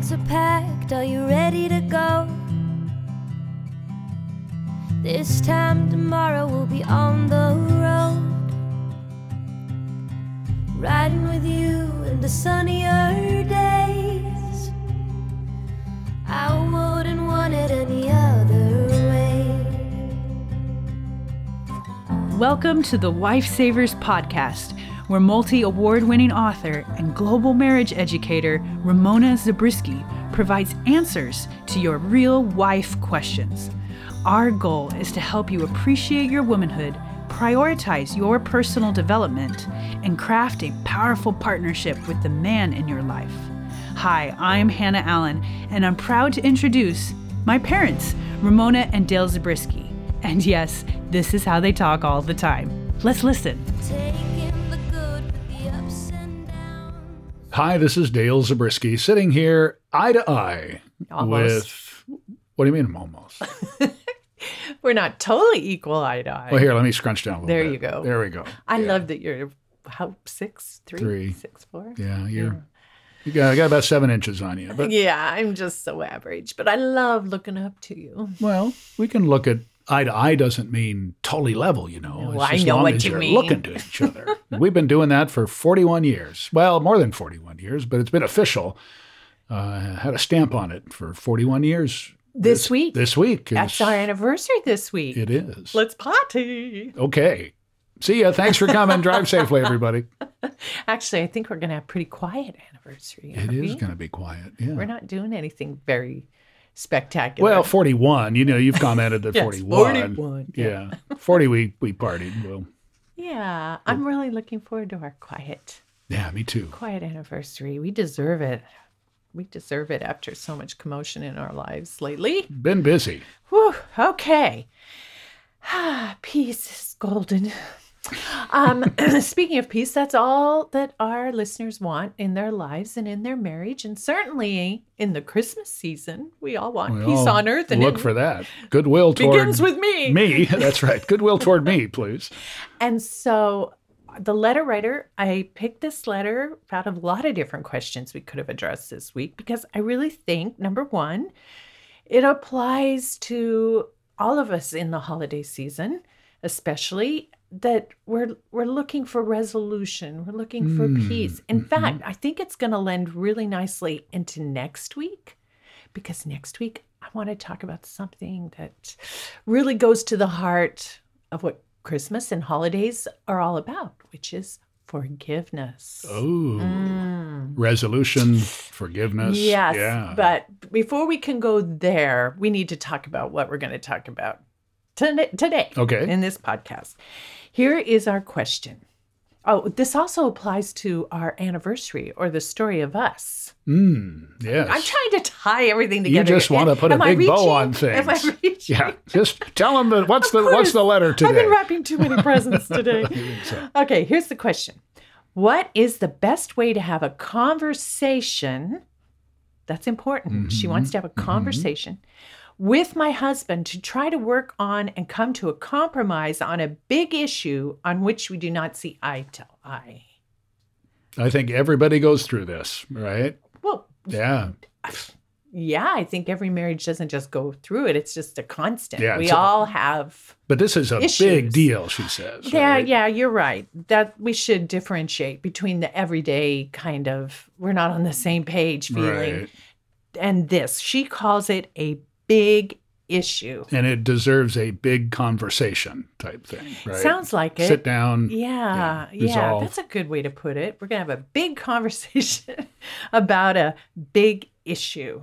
bags are packed, are you ready to go? This time tomorrow we'll be on the road. Riding with you in the sunnier days. I wouldn't want it any other way. Welcome to the Wife Savers podcast, where multi award winning author and global marriage educator Ramona Zabriskie provides answers to your real wife questions. Our goal is to help you appreciate your womanhood, prioritize your personal development, and craft a powerful partnership with the man in your life. Hi, I'm Hannah Allen, and I'm proud to introduce my parents, Ramona and Dale Zabriskie. And yes, this is how they talk all the time. Let's listen. Hi, this is Dale Zabriskie sitting here eye to eye Almost. with. What do you mean I'm almost? We're not totally equal eye to eye. Well, here, let me scrunch down a little bit. There bit. you go. There we go. I Yeah. love that you're how six three, Three. six four. Yeah, you're. You got, I got about seven inches on you, but yeah, I'm just so average, but I love looking up to you. well, we can look at eye to eye. Doesn't mean totally level, you know. I just know long what as you you're mean. Looking to each other. We've been doing that for 41 years. Well, more than 41 years, but it's been official. Uh, had a stamp on it for 41 years. This week, This week, is- that's our anniversary. This week, It is. let's party. Okay. See ya. Thanks for coming. Drive safely, everybody. Actually, I think we're gonna have a pretty quiet anniversary. It is going to be quiet. Yeah. We're not doing anything very spectacular. well, 41. You know, you've commented that Yes, 41. 41, Yeah. 40 we we partied. Well, yeah, I'm really looking forward to our quiet, yeah, me too. quiet anniversary. We deserve it. We deserve it after so much commotion in our lives lately. Been busy. Whew, okay. Ah, peace is golden. Um, speaking of peace, that's all that our listeners want in their lives and in their marriage, and certainly in the Christmas season. We all want We peace all on earth, and look for that. Goodwill toward begins with me. me. That's right. Goodwill toward me, please. And so, the letter writer, I picked this letter out of a lot of different questions we could have addressed this week because I really think number one, it applies to all of us in the holiday season, especially that we're we're looking for resolution, we're looking for Mm, peace. In mhm. fact, I think it's going to lend really nicely into next week because next week I want to talk about something that really goes to the heart of what Christmas and holidays are all about, which is forgiveness. Oh, Mm. resolution, forgiveness. Yes. Yeah. But before we can go there, we need to talk about what we're going to talk about today Okay. in this podcast. Here is our question. Oh, this also applies to our anniversary or the story of us. Mm, yes. I'm trying to tie everything together. you just want to put a Am I big bow on things. Am I reaching? Yeah. Just tell them that what's the what's the letter I've been wrapping too many presents today. So. Okay, here's the question What is the best way to have a conversation? That's important. She wants to have a mhm. conversation with my husband to try to work on and come to a compromise on a big issue on which we do not see eye to eye. I think everybody goes through this, right? Well, Yeah. yeah, I think every marriage doesn't just go through it, it's just a constant. Yeah, we all have. But this is a Issues. big deal, she says. Yeah, right? yeah, you're right. That we should differentiate between the everyday kind of we're not on the same page feeling Right. and this. She calls it a big issue. And it deserves a big conversation type thing, right? Sounds like it. Sit down. Yeah, yeah, yeah, that's a good way to put it. We're going to have a big conversation about a big issue.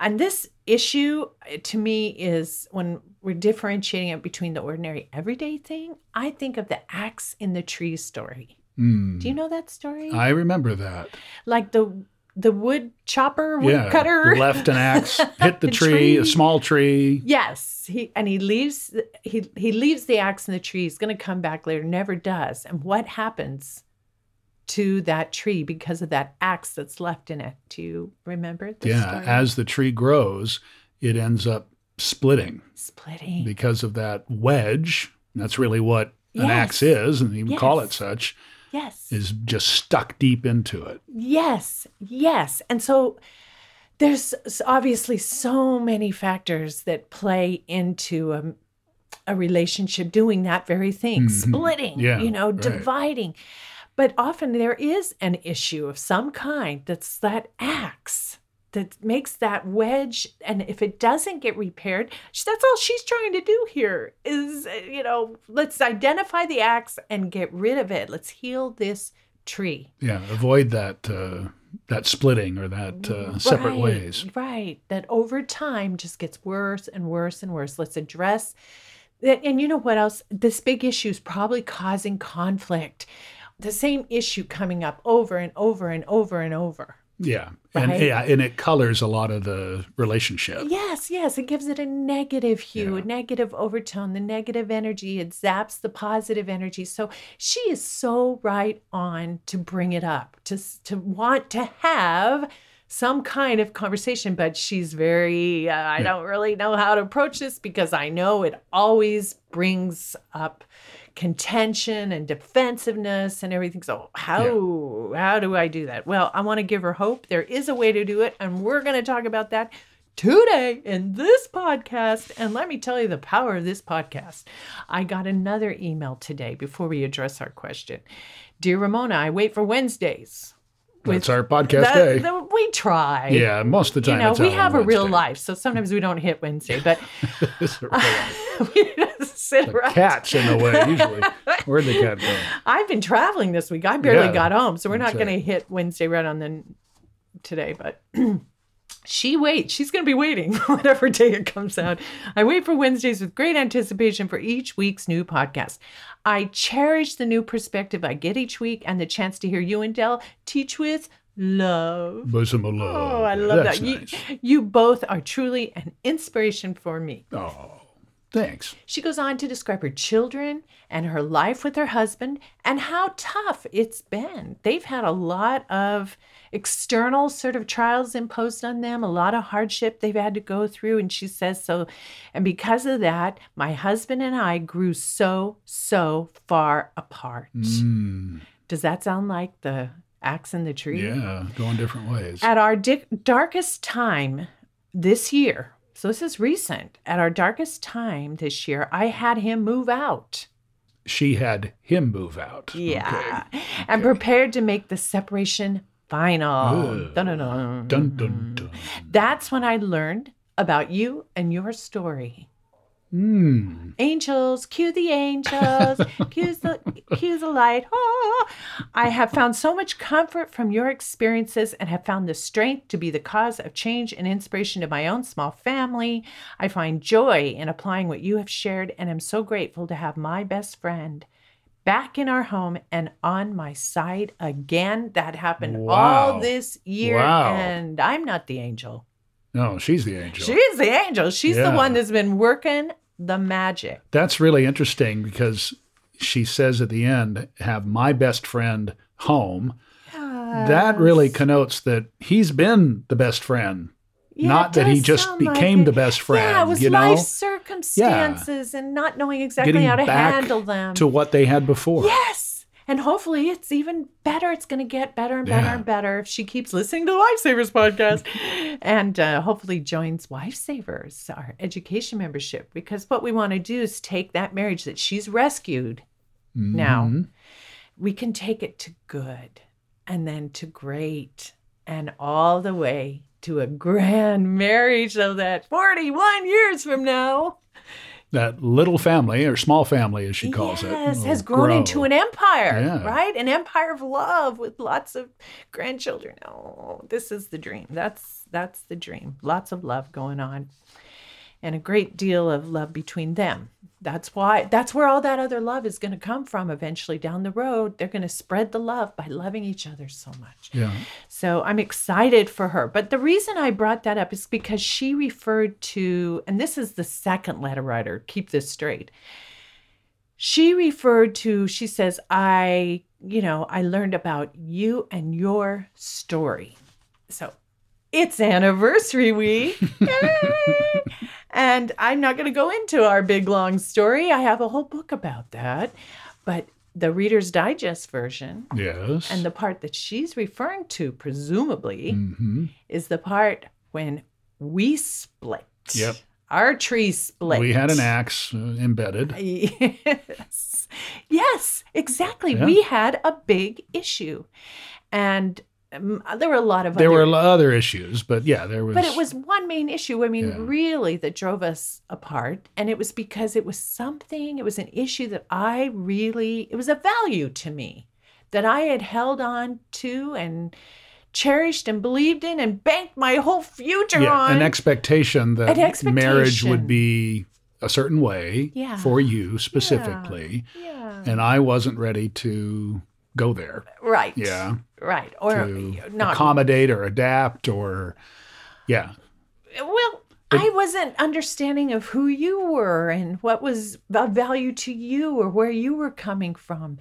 And this issue uh, to me is when we're differentiating it between the ordinary everyday thing, I think of the axe in the tree story. Mm. Do you know that story? I remember that. like the the wood chopper, wood yeah. cutter. Left an axe, hit the, The tree, a small tree. Yes, he and he leaves he he leaves the axe in the tree. He's going to come back later. Never does. And what happens to that tree because of that axe that's left in it? Do you remember the yeah. story? As the tree grows, it ends up splitting splitting. because of that wedge. That's really what an Yes. axe is, and even call it such, yes. is just stuck deep into it. Yes, yes. And so there's obviously so many factors that play into a, a relationship doing that very thing, splitting, Mm-hmm. Yeah, you know, right. dividing. But often there is an issue of some kind that's that axe that makes that wedge. And if it doesn't get repaired, that's all she's trying to do here is, uh, you know, let's identify the axe and get rid of it. Let's heal this tree. Yeah, avoid that uh, that splitting or that uh, separate Right, ways. Right. That over time just gets worse and worse and worse. Let's address that. And you know what else? This big issue is probably causing conflict. The same issue coming up over and over and over and over. Yeah, and yeah, and it colors a lot of the relationship. Yes, yes. It gives it a negative hue, Yeah. a negative overtone, the negative energy. It zaps the positive energy. So she is so right on to bring it up, to, to want to have some kind of conversation. But she's very, uh, I don't really know how to approach this because I know it always brings up contention and defensiveness and everything. So how how do I do that? Well, I want to give her hope. There is a way to do it, and we're going to talk about that today in this podcast. And let me tell you the power of this podcast. I got another email today before we address our question. Dear Ramona, I wait for Wednesdays. That's our podcast That- day. that- we try. yeah, most of the You time know, it's we have a real life, so sometimes we don't hit Wednesday, but It's a real life. we just sit The around. cat's in the way usually. Where'd the cat go? I've been traveling this week. I barely Yeah, got home, so we're not going to hit Wednesday right on the today. But she waits. She's going to be waiting whatever day it comes out. I wait for Wednesdays with great anticipation for each week's new podcast. I cherish the new perspective I get each week and the chance to hear you and Dale teach with love. Bosom of love. Oh, I love That's that. You, you both are truly an inspiration for me. Oh, thanks. She goes on to describe her children and her life with her husband and how tough it's been. They've had a lot of external sort of trials imposed on them, a lot of hardship they've had to go through. And she says so. And because of that, my husband and I grew so, so far apart. Mm, Does that sound like the axe in the tree? yeah, going different ways. At our di- darkest time this year, so this is recent, at our darkest time this year, I had him move out. She had him move out. Yeah. Okay. And prepared to make the separation final. Dun-dun-dun. Dun dun dun. That's when I learned about you and your story. Mm. Angels, cue the angels, cue the, cue the light. Ah. I have found so much comfort from your experiences and have found the strength to be the cause of change and inspiration to my own small family. I find joy in applying what you have shared and am so grateful to have my best friend back in our home and on my side again. That happened all this year, Wow. and I'm not the angel. No, she's the angel. She's the angel. She's the one that's been working the magic. That's really interesting because she says at the end, have my best friend home. That really connotes that he's been the best friend. Yeah, Not that he just sound like became the best friend, Yeah, it was you know? life circumstances and not knowing exactly Getting how to handle them. to what they had before. yes. And hopefully it's even better. It's going to get better and better Yeah. and better if she keeps listening to the Wife Savers podcast and uh, hopefully joins Wife Savers, our education membership. Because what we want to do is take that marriage that she's rescued now, Mhm. we can take it to good and then to great and all the way to a grand marriage so that 41 years from now That little family or small family, as she calls it, yes will has grown grow. into an empire Yeah. right? An empire of love with lots of grandchildren. Oh this is the dream. That's that's the dream. Lots of love going on and a great deal of love between them that's why that's where all that other love is going to come from eventually down the road they're going to spread the love by loving each other so much Yeah. so I'm excited for her. But the reason I brought that up is because she referred to, and this is the second letter writer, keep this straight. She referred to, she says, I, you know, I learned about you and your story. So it's anniversary week. And I'm not going to go into our big long story. I have a whole book about that. But the Reader's Digest version Yes. and the part that she's referring to, presumably, hmm is the part when we split. Yep. Our tree split. We had an axe uh, embedded. Yes. Yes, exactly. Yeah. We had a big issue. And um, there were a lot of There other were other issues, but yeah, there was. but it was one main issue, I mean, Yeah. really, that drove us apart. And it was because it was something, it was an issue that I really, it was a value to me that I had held on to and cherished and believed in and banked my whole future yeah, on. an expectation that An expectation. marriage would be a certain way Yeah. for you specifically, yeah. and I wasn't ready to go there. Right. Yeah, Right. Or not. accommodate or adapt or yeah, Well, I wasn't understanding of who you were and what was of value to you or where you were coming from.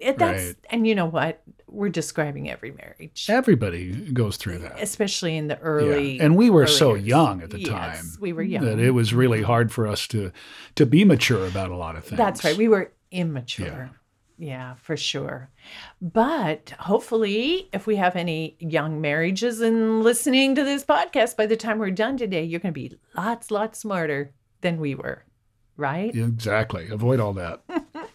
It, that's Right. and you know what? We're describing every marriage, everybody goes through that. especially in the early. Yeah. And we were so years. young at the Yes, time we were young. that it was really hard for us to to be mature about a lot of things. That's right. We were immature. Yeah. for sure. But hopefully, if we have any young marriages and listening to this podcast, by the time we're done today, you're going to be lots, lots smarter than we were, right? Exactly. Avoid all that.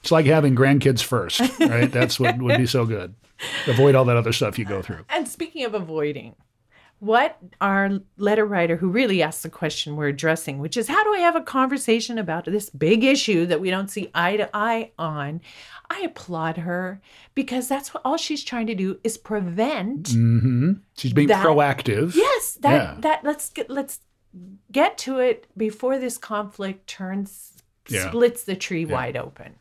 it's like having grandkids first, right? That's what would be so good. Avoid all that other stuff you go through. And speaking of avoiding, what our letter writer who really asked the question we're addressing, which is how do I have a conversation about this big issue that we don't see eye to eye on? I applaud her because that's what all she's trying to do is prevent. hmm She's being That- proactive. Yes, that Yeah. that let's get let's get to it before this conflict turns Yeah. splits the tree wide open.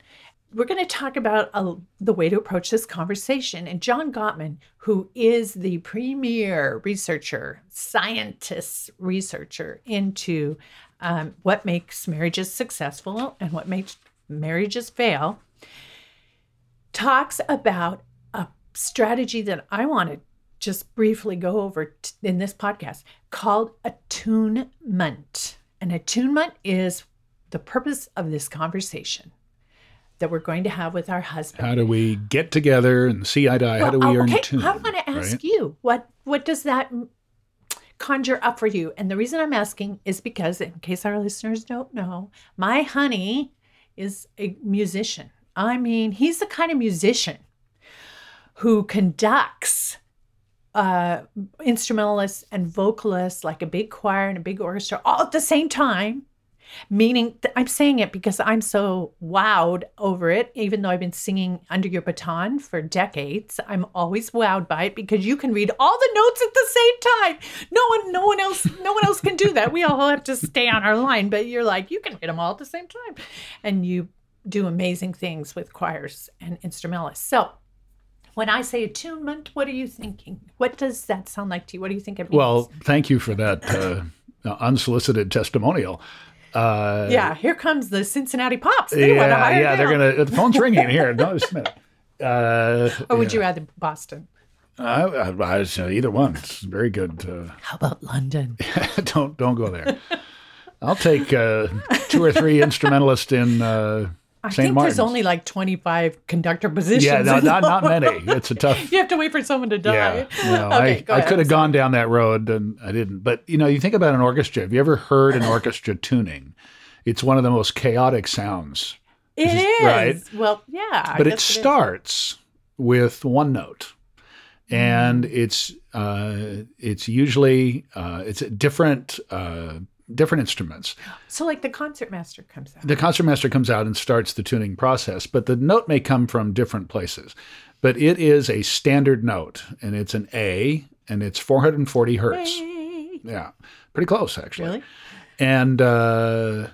We're going to talk about uh, the way to approach this conversation. And John Gottman, who is the premier researcher, scientist researcher into um, what makes marriages successful and what makes marriages fail, talks about a strategy that I want to just briefly go over t- in this podcast called attunement. And attunement is the purpose of this conversation that we're going to have with our husband. How do we get together and see eye to eye? How do we earn okay, tune? I want to ask right? you what what does that conjure up for you? And the reason I'm asking is because, in case our listeners don't know, my honey is a musician. I mean, he's the kind of musician who conducts uh, instrumentalists and vocalists like a big choir and a big orchestra all at the same time. Meaning, th- I'm saying it because I'm so wowed over it. Even though I've been singing under your baton for decades, I'm always wowed by it because you can read all the notes at the same time. No one, no one else, no one else can do that. We all have to stay on our line, but you're like you can read them all at the same time, and you do amazing things with choirs and instrumentalists. So, when I say attunement, what are you thinking? What does that sound like to you? What do you think it means? Well, thank you for that uh, unsolicited testimonial. Uh, yeah, here comes the Cincinnati Pops. They yeah, hire yeah. They're gonna. The phone's ringing here. No, just a minute. Uh, Or would you rather Boston? I, I, I, either one. It's very good. Uh, How about London? don't don't go there. I'll take uh, two or three instrumentalists in uh, I St. think Martin's. there's only like 25 conductor positions. yeah, no, not not many. It's a tough. You have to wait for someone to die. Yeah, no, okay, I, I could have gone down that road and I didn't. But you know, you think about an orchestra. Have you ever heard an orchestra tuning? It's one of the most chaotic sounds. It is. right. Well, yeah. But it starts with one note and Mm. it's uh, it's usually uh, it's a different uh, different instruments So, like the concertmaster comes out. the concertmaster comes out and starts the tuning process but the note may come from different places but it is a standard note and it's an a and it's 440 hertz Hey. yeah pretty close actually Really? and uh,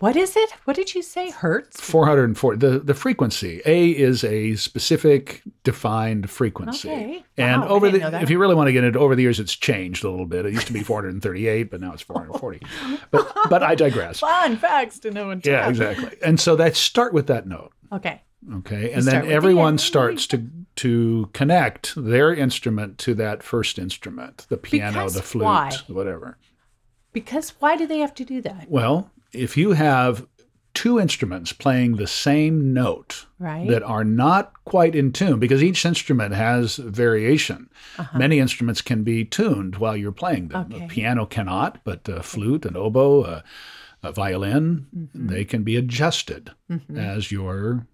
What is it? What did you say? Hertz? 440 the, the frequency a is a specific defined frequency Okay. and Wow, over the if you really want to get into over the years it's changed a little bit it used to be 438 but now it's 440 but but i digress Fun facts to know and yeah exactly and so that start with that note Okay. okay and then with the everyone starts to to connect their instrument to that first instrument the piano Because the flute why? whatever Because why do they have to do that? well if you have two instruments playing the same note Right. that are not quite in tune because each instrument has variation. Uh-huh. Many instruments can be tuned while you're playing them. Okay. A piano cannot, but a flute, an oboe, a, a violin, mm-hmm. they can be adjusted mm-hmm. as you're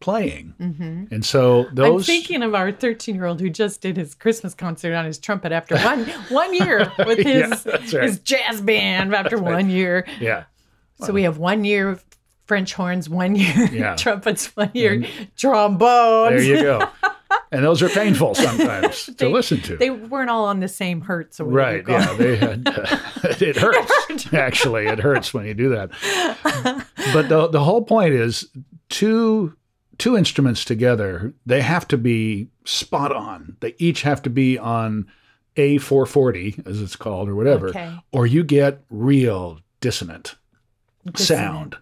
playing. Mm-hmm. And so those. I'm thinking of our 13 year old who just did his Christmas concert on his trumpet after one one year with his Yeah, right. his jazz band after one year. yeah. So we have one year French horns, one year Yeah. trumpets, one year trombones. There you go. and those are painful sometimes to listen to. They weren't all on the same hertz. Or Right. Yeah. They had. Uh, it hurts. Actually, it hurts when you do that. But the the whole point is two two instruments together. They have to be spot on. They each have to be on a 440, as it's called, or whatever, Okay. or you get real dissonant, sound.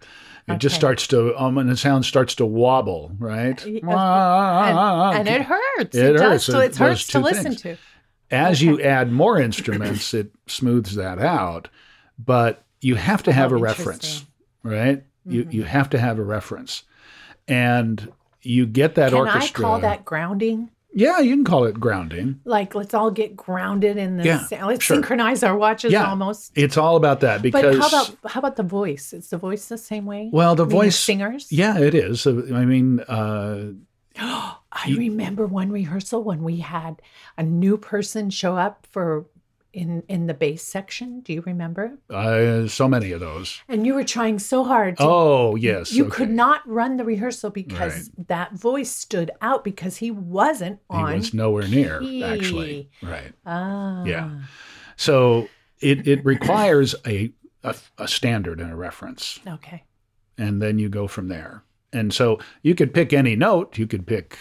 It just starts to um, and the sound starts to wobble, right? And, and it hurts. It It, hurts. does. So It hurts to listen things. to. As you add more instruments, it smooths that out. But you have to have Oh, a reference, right? You Mm-hmm. you have to have a reference, and you get that Can orchestra. I call that grounding? Yeah, you can call it grounding. Like, let's all get grounded in the Yeah, sound. Let's sure. synchronize our watches Yeah, almost. It's all about that because. But how about how about the voice? Is the voice the same way? well, the I voice singers. Yeah, it is. I mean, uh, I remember one rehearsal when we had a new person show up for in in the bass section. Do you remember? uh, so many of those. And you were trying so hard. To, Oh yes, you okay. could not run the rehearsal because that voice stood out because he wasn't on. He was nowhere near key. actually. Right. ah, Yeah. So it it requires a, a a standard and a reference, Okay. and then you go from there. And so you could pick any note. You could pick,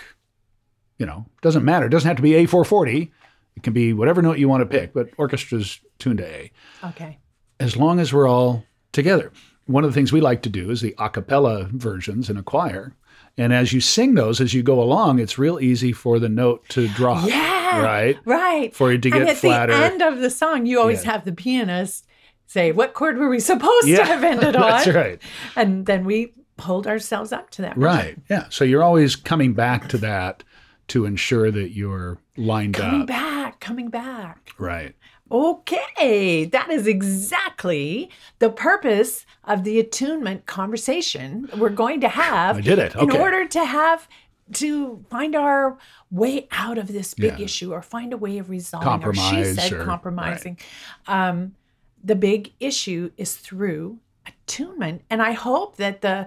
you know, doesn't matter. It doesn't have to be A four forty. It can be whatever note you want to pick, but orchestra's tuned to A. Okay. As long as we're all together. One of the things we like to do is the a cappella versions in a choir. And as you sing those as you go along, it's real easy for the note to drop. Yeah. Right? Right. For it to and get flatter. at the end of the song, you always Yeah. have the pianist say, "What chord were we supposed Yeah, to have ended on?" That's right. And then we hold ourselves up to that. Right. Yeah. So you're always coming back to that to ensure that you're lined Coming up. back, coming back. Right. Okay, that is exactly the purpose of the attunement conversation we're going to have. I did it. In order to have to find our way out of this big Yeah. issue or find a way of resolving or she said or- compromising. Um, the big issue is through attunement. And I hope that the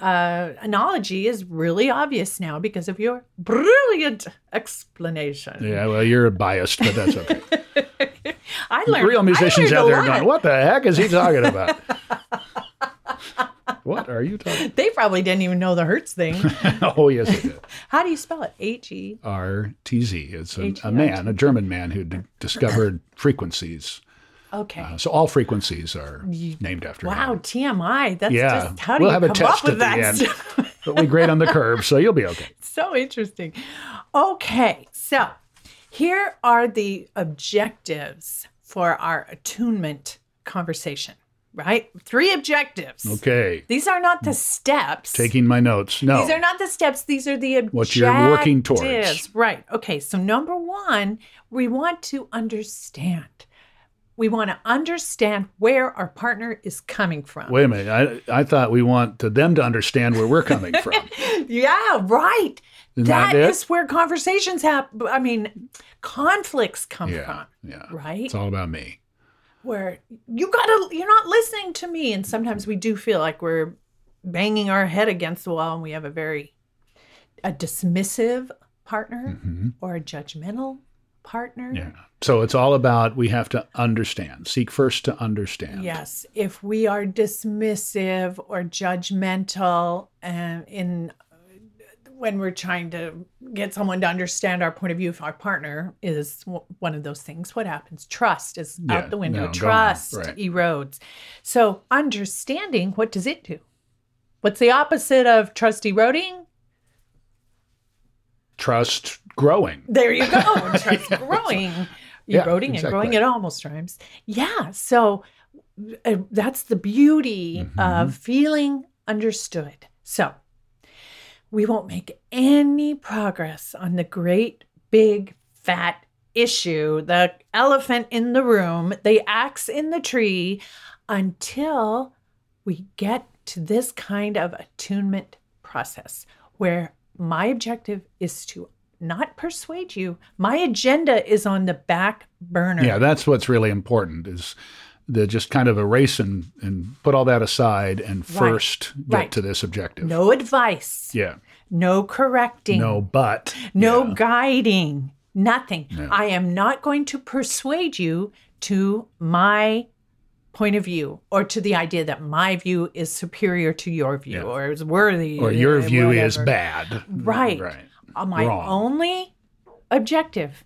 uh, analogy is really obvious now because of your brilliant explanation. Yeah. Well, you're biased, but that's okay. I learned Real musicians I out there a going, what the heck is he talking about? what are you talking They probably didn't even know the Hertz thing. Oh, yes, it did. How do you spell it? H E. RTZ. It's a man, a German man who d- discovered frequencies. Okay. Uh, so all frequencies are named after wow, him. TMI. That's Yeah. just how do We'll you have a test up with at the that end. But we grade on the curve, so you'll be okay. so interesting. Okay, so here are the objectives for our attunement conversation. Right, three objectives. Okay. These are not the steps. Taking my notes. No. These are not the steps, these are the objectives. What you're working towards. Right. Okay. So, number one, we want to understand. We want to understand where our partner is coming from. Wait a minute. I, I thought we want to them to understand where we're coming from. Yeah, right. Isn't that that is where conversations happen. I mean, conflicts come Yeah. from, Yeah. right? It's all about me. where you gotta, you're not listening to me. And sometimes we do feel like we're banging our head against the wall and we have a very, a dismissive partner mm-hmm. or a judgmental partner. Yeah. So it's all about we have to understand. Seek first to understand. Yes, if we are dismissive or judgmental and in when we're trying to get someone to understand our point of view if our partner is w- one of those things what happens trust is Yeah, out the window no, trust right. erodes so understanding what does it do what's the opposite of trust eroding Trust growing. There you go. Trust growing. Yeah, Eroding and growing, exactly. it almost rhymes. Yeah. So uh, that's the beauty Mm-hmm. of feeling understood. So we won't make any progress on the great big fat issue, the elephant in the room, the axe in the tree, until we get to this kind of attunement process where my objective is to not persuade you. My agenda is on the back burner. Yeah, that's what's really important is the just kind of erase and, and put all that aside and first get right. to this objective. No advice, Yeah. no correcting, No, but. no Yeah. guiding, nothing. No. I am not going to persuade you to my point of view or to the idea that my view is superior to your view Yeah. or is worthy Or your view is bad. Mm, right. Right. Uh, My Wrong. only objective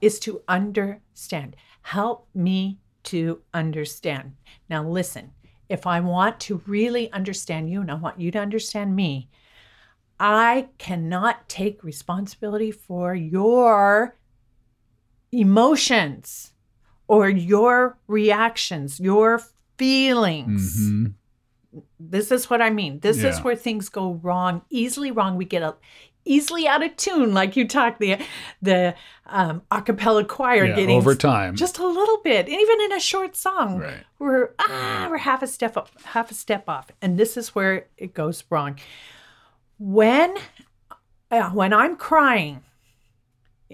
is to understand. Help me to understand. Now, listen, if I want to really understand you and I want you to understand me, I cannot take responsibility for your emotions or your reactions, your feelings Mhm. this is what I mean. This is where things go wrong, easily wrong. We get a, easily out of tune, like you talk the the um, a cappella choir Yeah, getting over time. just a little bit, even in a short song. Right. We're ah, we're half a step up, half a step off, and this is where it goes wrong. When uh, when I'm crying,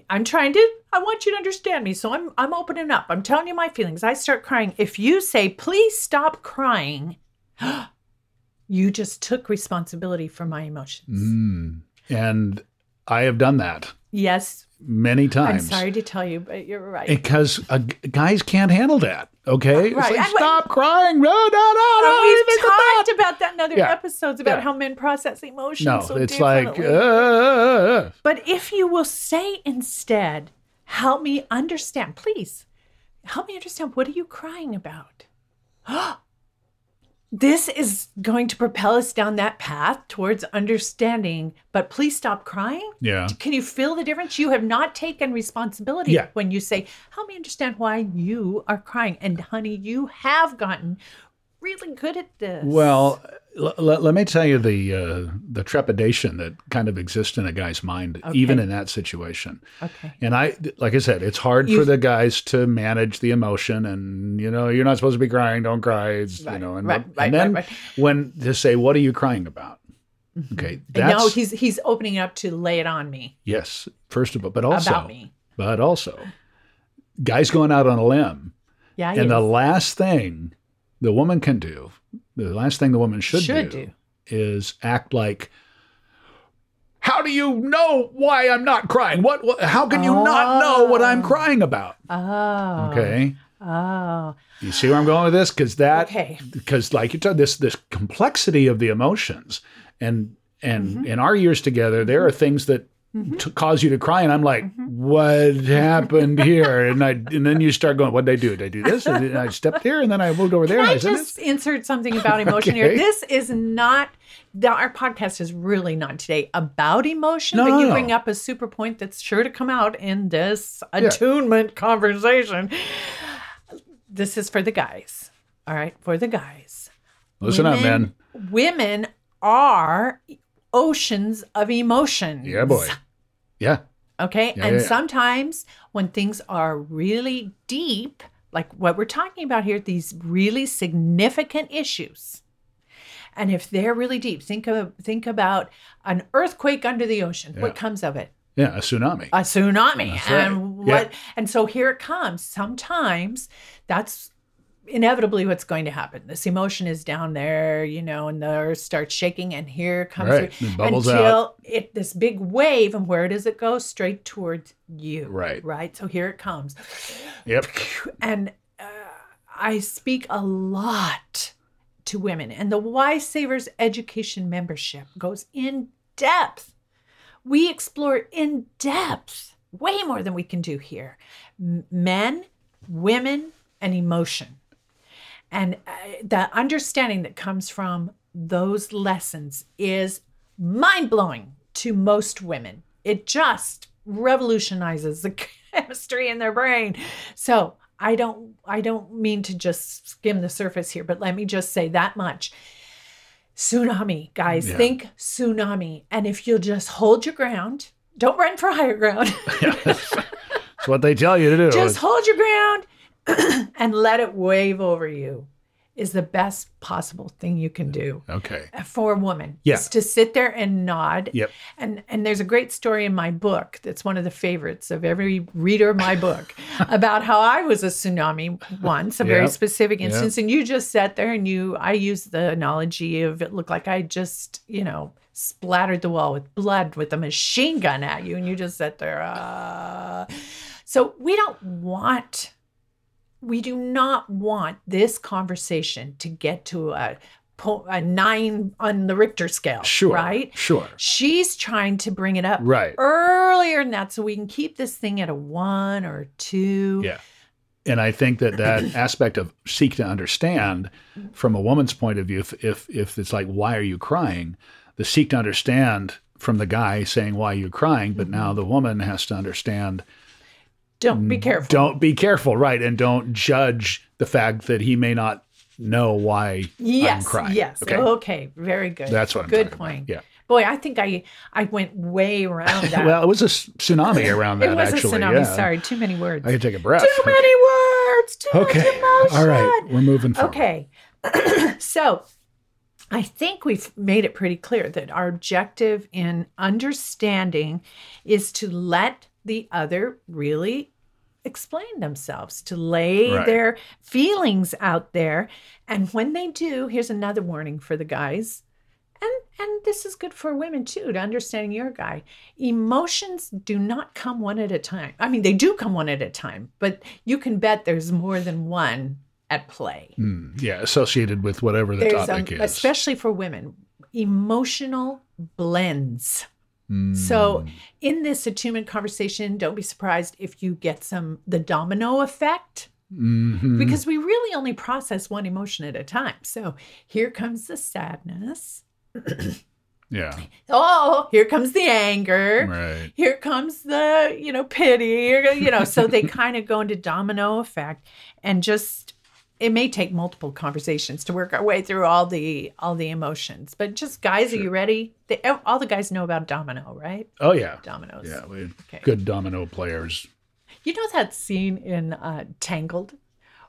I'm trying to. I want you to understand me, so I'm I'm opening up. I'm telling you my feelings. I start crying. If you say, "Please stop crying," you just took responsibility for my emotions. Mm. And I have done that Yes, many times. I'm sorry to tell you, but you're right. Because uh, guys can't handle that. Okay, It's Right. like, stop crying. No, no, no, no. We've talked about that in other Yeah. episodes about Yeah. how men process emotions. No, so it's like, uh, But if you will say instead, help me understand, please help me understand what are you crying about? this is going to propel us down that path towards understanding, but please stop crying. yeah. Can you feel the difference? You have not taken responsibility Yeah. when you say, Help me understand why you are crying. And honey, you have gotten really good at this. Well, l- let me tell you the uh, the trepidation that kind of exists in a guy's mind, even in that situation. okay. And I, like I said, it's hard You- for the guys to manage the emotion, and you know, you're not supposed to be crying. Don't cry. It's, you Right, know, and, right, and right, then right, when to say, "What are you crying about?" Okay, And that's now he's he's opening up to lay it on me yes. First of all, but also, about me. but also, guys going out on a limb, Yeah, and the last thing the woman can do, the last thing the woman should, Should do, do. is act like. How do you know why I'm not crying? What? what how can you not know what I'm Oh. crying about? Oh. Okay. Oh. You see where I'm going with this? Because that, Okay. because like you said, this this complexity of the emotions, and and Mm-hmm. in our years together, there are things that to cause you to cry, and I'm like, Mm-hmm. what happened here? And I and then you start going, what did I do? Did I do this? And I stepped here, and then I moved over there, Can I I said just this. insert something about emotion here? This is not our podcast is really not today about emotion, No, but you no. bring up a super point that's sure to come out in this attunement conversation. This is for the guys. All right, for the guys. Listen up, man. Women are oceans of emotion. Yeah, boy. Yeah, Okay. Yeah, and yeah, yeah. sometimes when things are really deep, like what we're talking about here, these really significant issues. And if they're really deep, think of think about an earthquake under the ocean. What comes of it? yeah, a tsunami. A tsunami. Right. And what and so here it comes. Sometimes that's inevitably what's going to happen. This emotion is down there, you know, and the earth starts shaking, and here comes Right. the- It bubbles until out. it this big wave, and where does it go? Straight towards you. Right. Right. So here it comes, Yep. and uh, I speak a lot to women, and the Wife Savers Education membership goes in depth. We explore in depth way more than we can do here. Men, women, and emotion. And uh, the understanding that comes from those lessons is mind blowing to most women. It just revolutionizes the chemistry in their brain. So I don't I don't mean to just skim the surface here, but let me just say that much. tsunami, guys. Yeah. Think tsunami. And if you'll just hold your ground, don't run for higher ground. That's what they tell you to do. just hold your ground and let it wave over you is the best possible thing you can do okay. for a woman. Yeah. Is to sit there and nod. Yep. And and there's a great story in my book that's one of the favorites of every reader of my book about how I was a tsunami once, a very Yep. specific Yep. instance. And you just sat there and you I used the analogy of it looked like I just, you know, splattered the wall with blood with a machine gun at you and you just sat there. Uh. So we don't want we do not want this conversation to get to a, a nine on the Richter scale. Sure. Right? Sure. She's trying to bring it up Right. earlier than that so we can keep this thing at a one or a two. Yeah. And I think that that aspect of seek to understand from a woman's point of view, if, if, if it's like, why are you crying? The seek to understand from the guy saying, why are you crying? But now Mm-hmm. the woman has to understand, Don't be mm, careful. don't be careful, right? And don't judge the fact that he may not know why yes. I'm crying. Yes. Okay. Okay. Very good. That's what I'm Good talking about. point. Yeah. Boy, I think I I went way around that. Well, it was a tsunami around that, it was actually. a tsunami. yeah. Sorry, too many words. I can take a breath. too many words. Too Okay. much emotion. All right. We're moving forward. Okay. so I think we've made it pretty clear that our objective in understanding is to let the other really explain themselves, to lay Right. their feelings out there. And when they do, here's another warning for the guys. And and this is good for women too, to understanding your guy. Emotions do not come one at a time. I mean, they do come one at a time, but you can bet there's more than one at play. Mm, yeah, associated with whatever the There's topic um, is. especially for women, emotional blends. Mm, So in this attunement conversation, don't be surprised if you get some the domino effect mhm. because we really only process one emotion at a time. So here comes the sadness. yeah, Oh, here comes the anger. right. Here comes the, you know, pity, you know, so they kind of go into domino effect and just it may take multiple conversations to work our way through all the all the emotions. But just guys, are you ready? They, all the guys know about domino, right? Oh yeah, Dominoes. yeah. We Okay. good domino players. You know that scene in uh, Tangled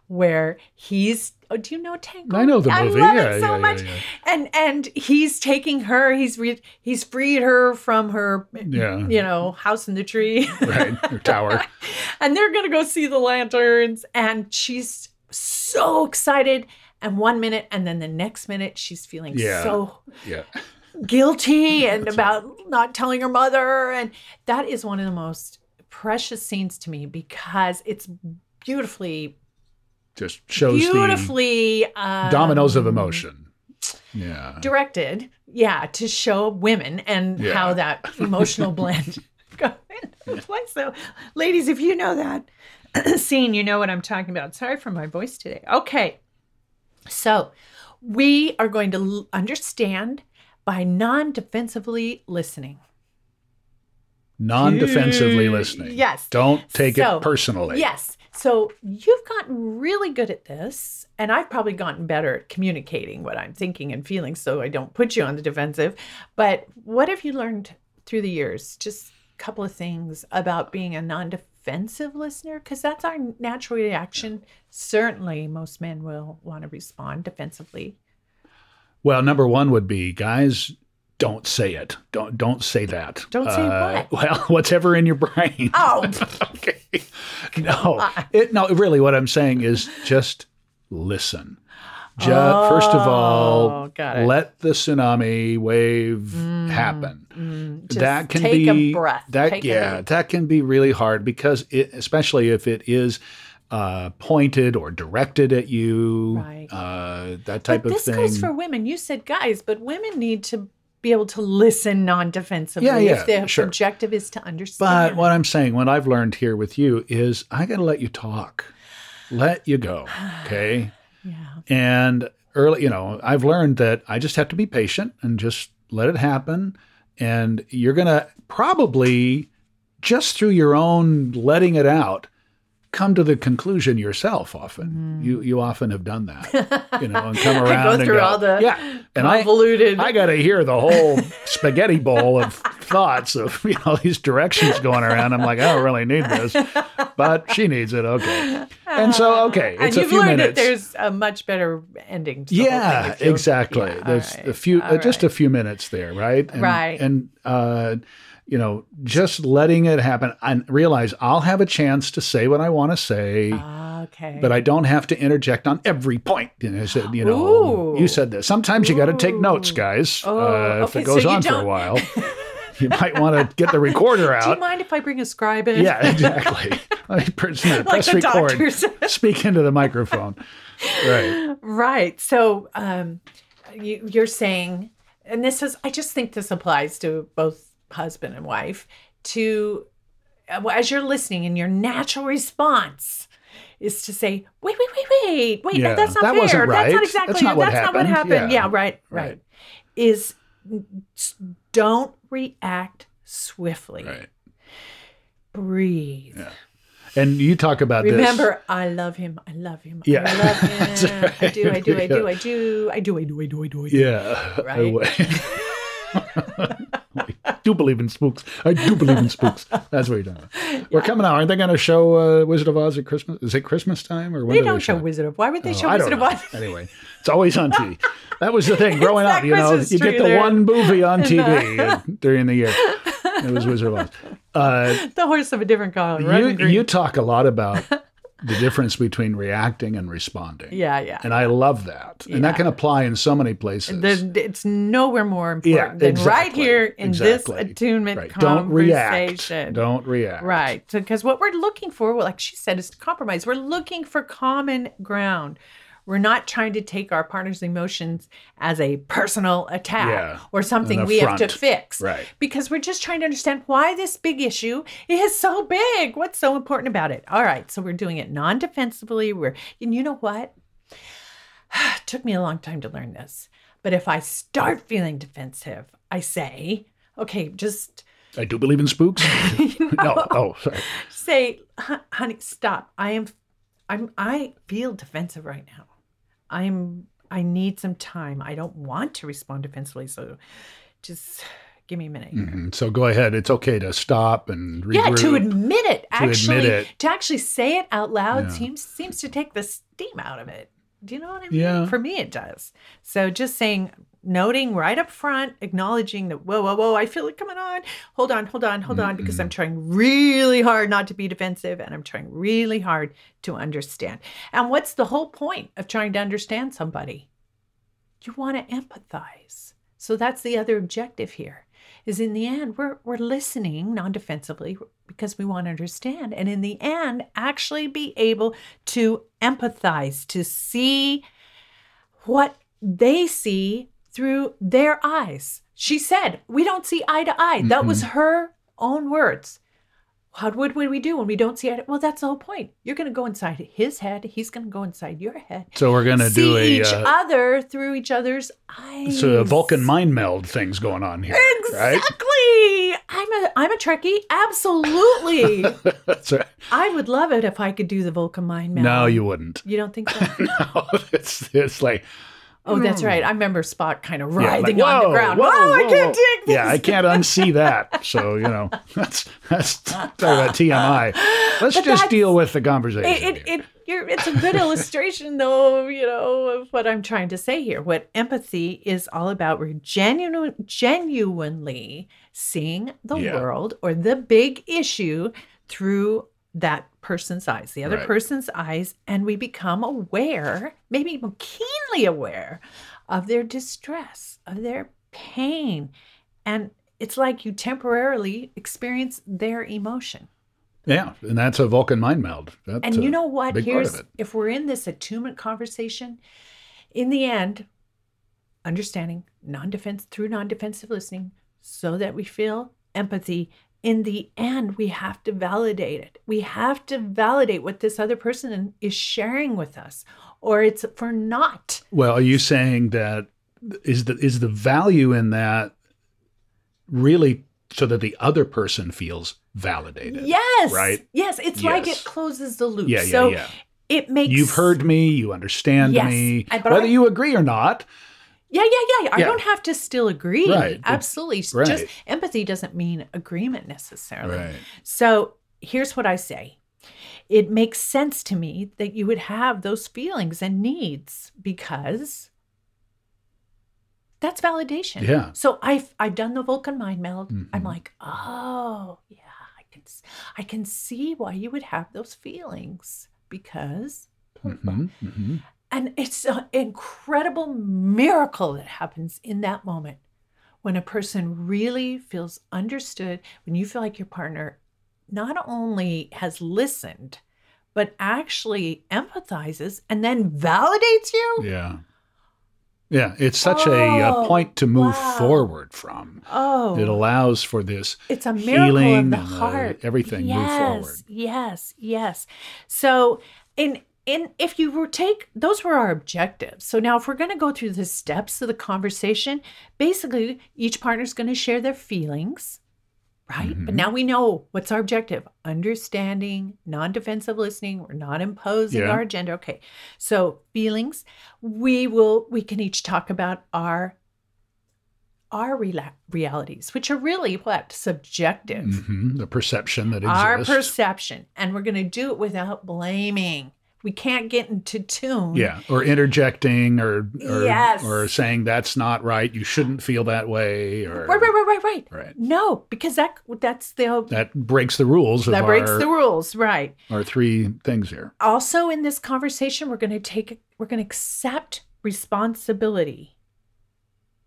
where he's oh, do you know Tangled? I know the movie. I love Yeah, it so yeah, much. yeah. And and he's taking her, he's re- he's freed her from her Yeah. you know, house in the tree. Right, or tower. and they're gonna go see the lanterns and she's so excited and one minute and then the next minute she's feeling Yeah. so Yeah, guilty and about not telling her mother and that is one of the most precious scenes to me because it's beautifully just shows the beautifully um, dominoes of emotion. Yeah, directed yeah to show women and Yeah. how that emotional blend go into place so ladies if you know that scene you know what i'm talking about sorry for my voice today okay so we are going to l- understand by non-defensively listening non-defensively listening. Yes. Don't take So, it personally. Yes. So you've gotten really good at this, and I've probably gotten better at communicating what I'm thinking and feeling so I don't put you on the defensive. But what have you learned through the years? Just a couple of things about being a non defensive listener, because that's our natural reaction. Certainly, most men will want to respond defensively. Well, number one would be guys. Don't say it. Don't don't say that. Don't say Uh, what? Well, whatever in your brain. Oh, okay. No, it, no. Really, what I'm saying is just listen. Ju- first of all, Oh, let the tsunami wave happen. just that can take a be breath. That Take yeah, that can be really hard because it, especially if it is uh, pointed or directed at you, Right. uh, that type but of this thing. This goes for women. You said guys, but women need to be able to listen non-defensively Yeah, yeah, if the sure. objective is to understand. But what I'm saying, what I've learned here with you is I got to let you talk, let you go. Okay. Yeah. And early, you know, I've learned that I just have to be patient and just let it happen. And you're going to probably just through your own letting it out come to the conclusion yourself often. You you often have done that, you know, and come around go and go, all the yeah, and I convoluted- I got to hear the whole spaghetti bowl of thoughts of you know these directions going around. I'm like, I don't really need this, but she needs it. Okay, and so okay, and it's a you've few learned minutes. that there's a much better ending. To the whole yeah, exactly. Yeah, There's right, a few, uh, just a few minutes there, right? And, Right. And uh, you know, just letting it happen and realize I'll have a chance to say what I want to say. Okay. But I don't have to interject on every point. And I said, you know, Ooh. you said this. Sometimes you got to take notes, guys. Oh, uh, if okay, it goes you on for a while, you might want to get the recorder out. Do you mind if I bring a scribe in? Yeah, exactly. Let me press, like press the record. Speak into the microphone. Right. right. So um, you, you're saying, and this is, I just think this applies to both husband and wife, to uh, as you're listening, and your natural response is to say, wait, wait, wait, wait, wait, Yeah, that's not that fair. wasn't That's not exactly, That's not what that's not what happened. happened. Yeah. Yeah, right, right. Right. Is don't react swiftly. Right. Breathe. Yeah. And you talk about this. Remember, I love him. I love him. Yeah. I love him. I do. I do. I do. I do. I do. I do. I do. I do. I do. Yeah. Right? I do believe in spooks. I do believe in spooks. That's what you're talking about. We're coming out. Aren't they going to show uh, Wizard of Oz at Christmas? Is it Christmas time or when They do don't show? Wizard of. Why would they Oh, show Wizard of. Oz? Anyway, it's always on TV. That was the thing growing up. You know, you get the there. one movie on TV during the year. It was Wizard of Oz. Uh, The horse of a different color. you you talk a lot about the difference between reacting and responding. yeah, yeah. And I love that. And that can apply in so many places. The- it's nowhere more important Yeah, than right here in Exactly. this attunement right. Don't react. Don't react. Right. Because what we're looking for, well, like she said, is compromise. We're looking for common ground. We're not trying to take our partner's emotions as a personal attack Yeah, or something we have to fix. Right. Because we're just trying to understand why this big issue is so big. What's so important about it? All right. So we're doing it non defensively. We're, and you know what? it took me a long time to learn this. But if I start feeling defensive, I say, okay, just I do believe in spooks. no. Oh, sorry. say, honey, stop. I am, I'm, I feel defensive right now. I'm, I need some time. I don't want to respond defensively. So just give me a minute. here." Mhm. So go ahead. It's okay to stop and regroup. Yeah, to admit it. To admit Actually, it. to actually say it out loud Yeah. seems seems to take the steam out of it. Do you know what I mean? Yeah. For me, it does. So just saying, noting right up front, acknowledging that, whoa, whoa, whoa, I feel it coming on. Hold on, hold on, hold on, because I'm trying really hard not to be defensive and I'm trying really hard to understand. And what's the whole point of trying to understand somebody? You want to empathize. So that's the other objective here. Is in the end, we're we're listening non-defensively because we want to understand. And in the end, actually be able to empathize, to see what they see through their eyes. She said, We don't see eye to eye. That was her own words. How would, we do when we don't see it? Well, that's the whole point. You're going to go inside his head. He's going to go inside your head. So we're going to do a, each uh, other through each other's eyes. so a Vulcan mind meld things going on here. Right? Exactly. I'm a I'm a Trekkie. Absolutely. That's right. I would love it if I could do the Vulcan mind meld. No, you wouldn't. You don't think so? No, it's it's like oh, that's right. Mm. I remember Spock kind of yeah, like, writhing on the whoa, ground. whoa, Whoa, I can't take this. Yeah, I can't unsee that. So you know, that's that's talk about TMI. Let's just deal with the conversation. it, it, it you're, it's a good illustration though you know of what i'm trying to say here what empathy is all about we're genuine, genuinely seeing the Yeah. world or the big issue through that person's eyes the other Right. person's eyes and we become aware maybe even keenly aware of their distress of their pain and it's like you temporarily experience their emotion yeah, and that's a Vulcan mind meld. That's and you know what? Here's part of it. if we're in this attunement conversation, in the end, understanding non-defense through non-defensive listening, so that we feel empathy. In the end, we have to validate it. We have to validate what this other person is sharing with us, or it's for not. Well, are you saying that is the is the value in that really so that the other person feels validated. Yes. Right? Yes. It's like it closes the loop. Yeah, yeah, so yeah. it makes You've heard me, you understand Yes. me. Whether I- you agree or not, Yeah, yeah, yeah. I Yeah. don't have to still agree. Right. Absolutely. Right. Just empathy doesn't mean agreement necessarily. Right. So here's what I say. It makes sense to me that you would have those feelings and needs because that's validation. Yeah. So I've I've done the Vulcan mind meld. I'm Mhm. like, oh yeah, I can I can see why you would have those feelings because Mhm, mhm. And it's an incredible miracle that happens in that moment when a person really feels understood, when you feel like your partner not only has listened, but actually empathizes and then validates you. yeah. Yeah, it's such a, uh Oh, point to move wow. forward from. Oh, It allows for this it's a miracle healing of the uh, heart. everything move yes, forward. Yes, yes. So in in if you were take those were our objectives. So now if we're going to go through the steps of the conversation, basically each partner's going to share their feelings, right? But Mhm. now we know what's our objective: understanding, non-defensive listening. We're not imposing Yeah. our agenda. Okay. So feelings, we will we can each talk about our our rela- realities, which are really what subjective Mhm, the perception that exists, our perception and we're going to do it without blaming we can't get into tune yeah, or interjecting, or or, Yes. or saying that's not right. You shouldn't feel that way, or right right right right right Right. no because that that's the that breaks the rules of that breaks our, the rules right our three things here. also in this conversation we're going to take we're going to accept responsibility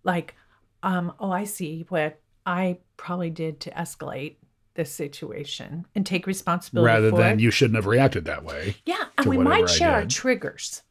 like um oh i see what i probably did to escalate this situation and take responsibility Rather than it. you shouldn't have reacted that way. Yeah, and we might share our triggers.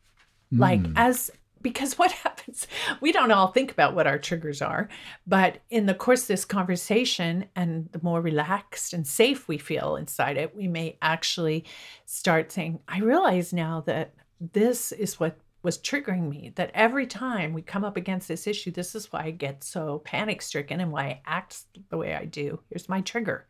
Like Mm. as because what happens, we don't all think about what our triggers are, but in the course of this conversation and the more relaxed and safe we feel inside it, we may actually start saying, I realize now that this is what was triggering me, that every time we come up against this issue, this is why I get so panic stricken and why I act the way I do. Here's my trigger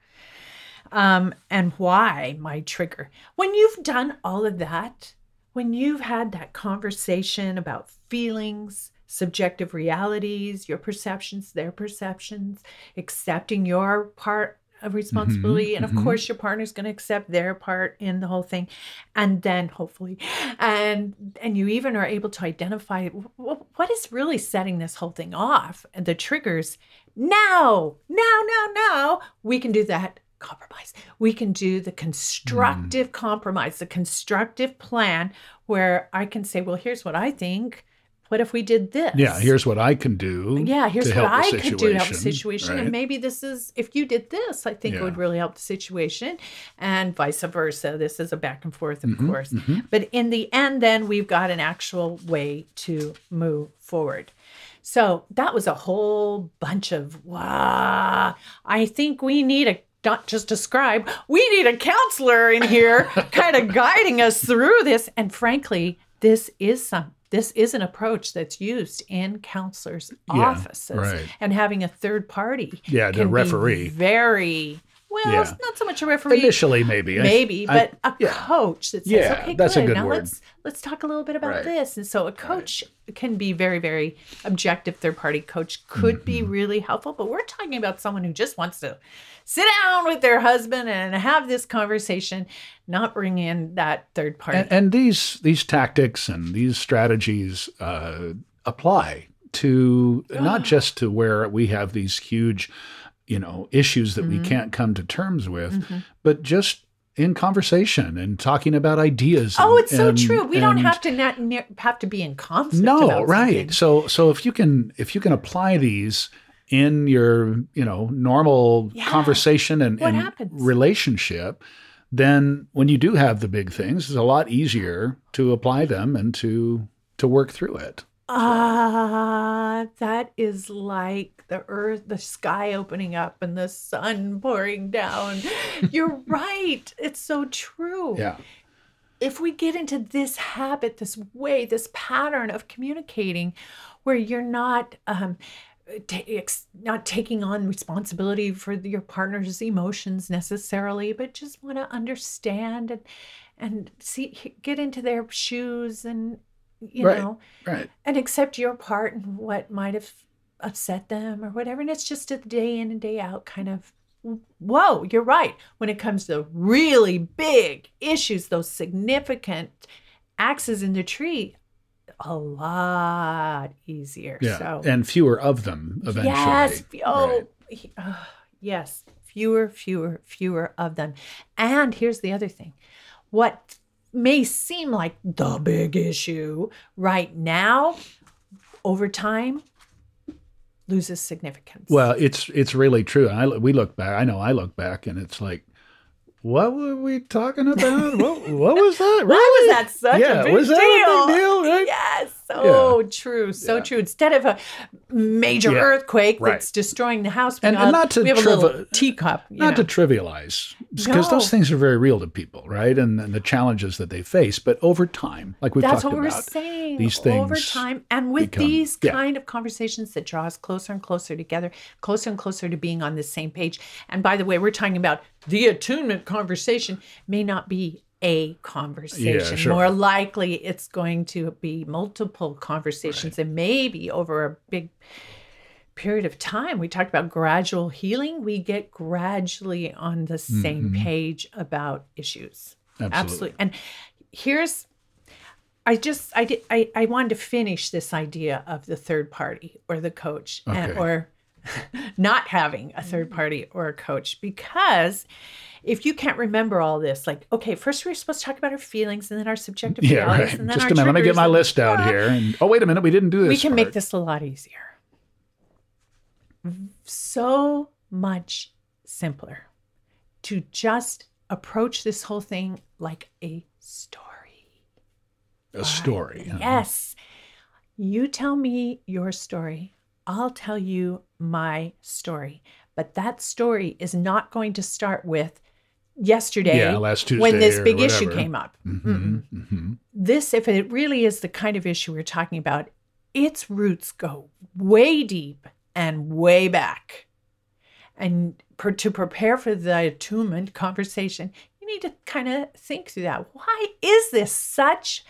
um, and why my trigger. When you've done all of that, when you've had that conversation about feelings, subjective realities, your perceptions, their perceptions, accepting your part of responsibility, and of mhm. course, your partner's going to accept their part in the whole thing, and then hopefully, and and you even are able to identify wh- what is really setting this whole thing off and the triggers. Now, now, now, now, we can do that compromise. We can do the constructive compromise, the constructive plan where I can say, well, here's what I think. What if we did this? Yeah, here's what I can do. yeah, here's what I could do to help the situation, right? And maybe this is, if you did this, I think it would really help the situation, and vice versa. This is a back and forth, of Mhm, course. mhm. But in the end, then we've got an actual way to move forward. So that was a whole bunch of wow. I think we need a not just a scribe, we need a counselor in here kind of guiding us through this. And frankly, this is some this is an approach that's used in counselors' Yeah, offices. right. And having a third party. Yeah, the referee. very well, Yeah. it's not so much a referee Initially, maybe. Maybe I- but a yeah. coach that says Yeah, okay that's a good now word. let's let's talk a little bit about Right. this and so a coach can be very very objective third party coach could be Mm-hmm. really helpful but we're talking about someone who just wants to sit down with their husband and have this conversation not bring in that third party and, and these these tactics and these strategies uh, apply to not just to where we have these huge, you know, issues that Mm-hmm. we can't come to terms with, but just in conversation and talking about ideas. oh it's so and- true we don't have to not ne- have to be in conflict No, right. something. So so if you can if you can apply these in your you know normal Yeah. conversation and, and relationship, then when you do have the big things, it's a lot easier to apply them and to to work through it. Ah, that is like the earth, the sky opening up and the sun pouring down. You're right. It's so true. Yeah. If we get into this habit, this way, this pattern of communicating where you're not um, ex- not taking on responsibility for your partner's emotions necessarily, but just want to understand and and see get into their shoes and you Right. know Right. and accept your part in what might have upset them or whatever. And it's just a day in and day out kind of, whoa, you're right. When it comes to really big issues, those significant axes in the tree, a lot easier. Yeah. So, and fewer of them eventually. yes. Oh, Right. uh, yes. Fewer, fewer, fewer of them. And here's the other thing what may seem like the big issue right now, over time, loses significance. Well, it's it's really true. I we look back. I know I look back, and it's like, what were we talking about? what, what was that? Why was that such yeah, a big was that deal? a big deal? Right? Yes, so true, so Yeah. true. Instead of a major Yeah, earthquake right. that's destroying the house, we And- have- and not to we have a little teacup. Not know. to trivialize, because No. those things are very real to people, right? And, and the challenges that they face. But over time, like we've That's talked what we're about, saying. these things over time, and with become- these yeah. kind of conversations that draw us closer and closer together, closer and closer to being on the same page. And by the way, we're talking about the attunement conversation may not be a conversation. sure. More likely, it's going to be multiple conversations, and maybe over a big period of time. We talked about gradual healing. We get gradually on the same mm-hmm. page about issues. Absolutely. Absolutely. And here's I just I did I, I wanted to finish this idea of the third party or the coach eh, and, or not having a third party or a coach because if you can't remember all this, like, okay, first we're supposed to talk about our feelings and then our subjective yeah, realities right. and then Just our a minute. Let me get my list out Ah, here. And oh, wait a minute, we didn't do this. we can make this a lot easier. So much simpler to just approach this whole thing like a story. a story. Yes. You tell me your story. I'll tell you my story. But that story is not going to start with yesterday Yeah, last Tuesday when this big issue came up. Mhm, mhm. This, if it really is the kind of issue we're talking about, its roots go way deep and way back. And per, to prepare for the attunement conversation, you need to kind of think through that. Why is this such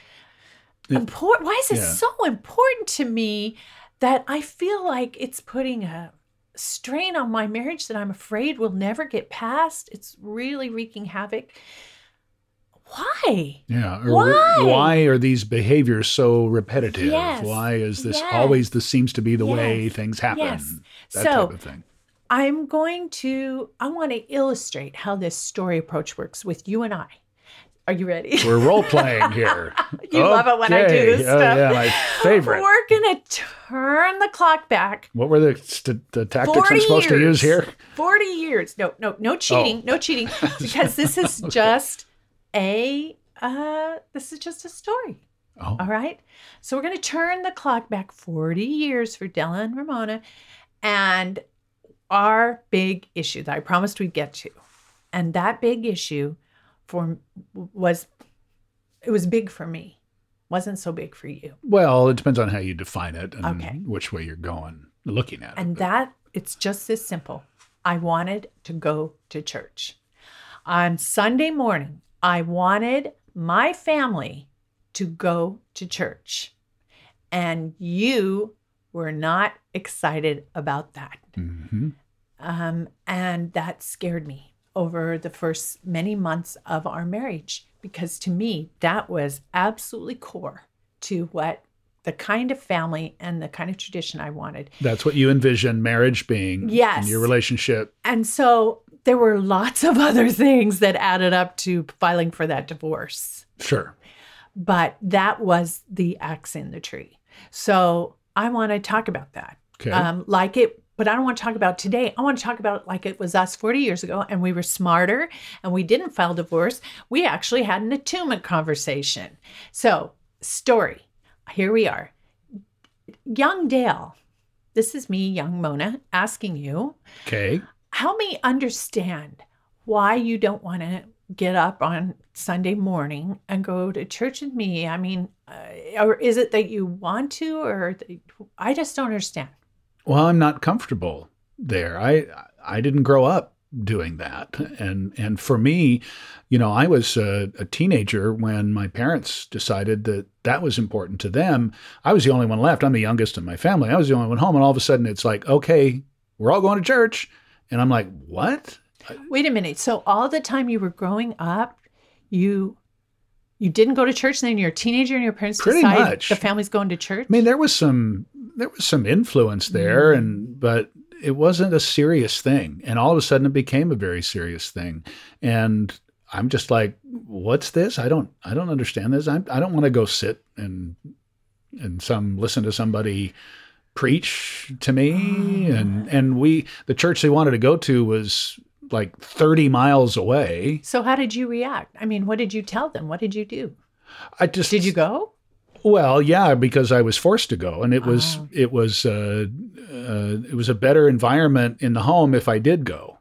important? Why is this Yeah. so important to me that I feel like it's putting a strain on my marriage that I'm afraid will never get past? It's really wreaking havoc. Why? Yeah. Why? why are these behaviors so repetitive? Yes, Why is this yes, always this seems to be the way things happen? yes. That So- type of thing. I'm going to, I want to illustrate how this story approach works with you and I. Are you ready? We're role playing here. You love it when I do Okay. this Oh, stuff. yeah, my favorite. We're going to turn the clock back What were the, st- the tactics 40 I'm supposed to use here? 40 years. No, no, no cheating. No cheating. Because this is just a, uh, this is just a story. Oh, All right. So we're going to turn the clock back 40 years for Della and Ramona and our big issue that I promised we'd get to. And that big issue for was it was big for me. Wasn't so big for you. well, it depends on how you define it and Okay. which way you're going, looking at And it. and that it's just this simple. I wanted to go to church. On Sunday morning, I wanted my family to go to church. And you were not excited about that. Mhm. Um, and that scared me over the first many months of our marriage because to me, that was absolutely core to what the kind of family and the kind of tradition I wanted. That's what you envision marriage being Yes. in your relationship. And so there were lots of other things that added up to filing for that divorce. Sure. But that was the axe in the tree. So I want to talk about that. Okay. Um, like it, but I don't want to talk about today. I want to talk about like it was us 40 years ago and we were smarter and we didn't file divorce. We actually had an attunement conversation. So, story. Here we are. Young Dale, this is me, young Mona, asking you okay. help me understand why you don't want to get up on Sunday morning and go to church with me. I mean, uh, or is it that you want to, or I just don't understand. Well, I'm not comfortable there. I I didn't grow up doing that, and and for me, you know, I was a, a teenager when my parents decided that that was important to them. I was the only one left. I'm the youngest in my family. I was the only one home, and all of a sudden, it's like, okay, we're all going to church, and I'm like, what? Wait a minute. So all the time you were growing up, you you didn't go to church, and then you're a teenager, and your parents Pretty decide much. the family's going to church. I mean, there was some there was some influence there, Mm. and but it wasn't a serious thing. And all of a sudden, it became a very serious thing. And I'm just like, what's this? I don't I don't understand this. I I don't want to go sit and and some listen to somebody preach to me. And and we the church they wanted to go to was like 30 miles away. so how did you react? I mean, what did you tell them? What did you do? I just Did you go? Well, yeah, because I was forced to go, and it was Oh. it was uh, uh, it was a better environment in the home if I did go.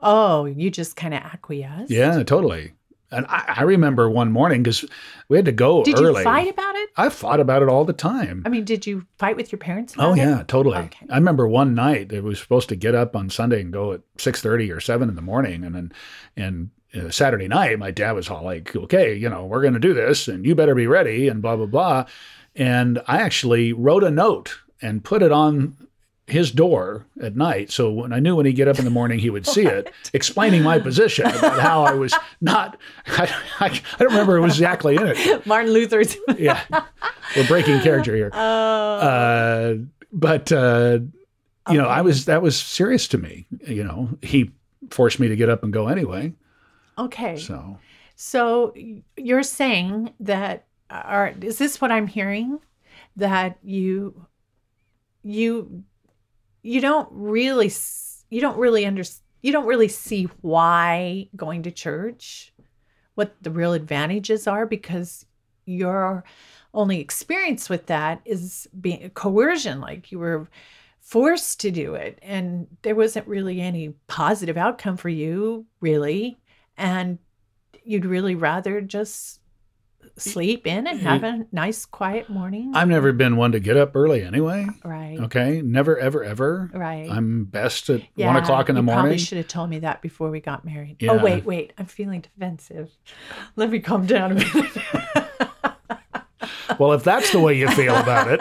Oh, you just kind of acquiesced. Yeah, totally. And I, I remember one morning because we had to go Did early. you fight about it? I fought about it all the time. I mean, did you fight with your parents? Oh it? yeah, totally. Okay. I remember one night that we was supposed to get up on Sunday and go at six thirty or seven in the morning, and then and uh, Saturday night, my dad was all like, "Okay, you know, we're going to do this, and you better be ready," and blah blah blah. And I actually wrote a note and put it on his door at night, so when I knew when he'd get up in the morning, he would see it, explaining my position about how I was not. I, I, I don't remember it was exactly in it. Martin Luther's. Yeah, we're breaking character here oh, uh, but uh, you know, I was that was serious to me. You know, he forced me to get up and go anyway. okay. So So you're saying that, or is this what I'm hearing? That you, you, you don't really, you don't really under, you don't really see why going to church, what the real advantages are, because your only experience with that is being coercion, like you were forced to do it, and there wasn't really any positive outcome for you, really, and you'd really rather just sleep in and have a nice quiet morning. I've never been one to get up early anyway. right. Okay, never, ever, ever. right. I'm best at Yeah, one o'clock in the you probably should have told me that before we got married. Yeah. oh wait wait. I'm feeling defensive. Let me calm down a minute. Well, if that's the way you feel about it,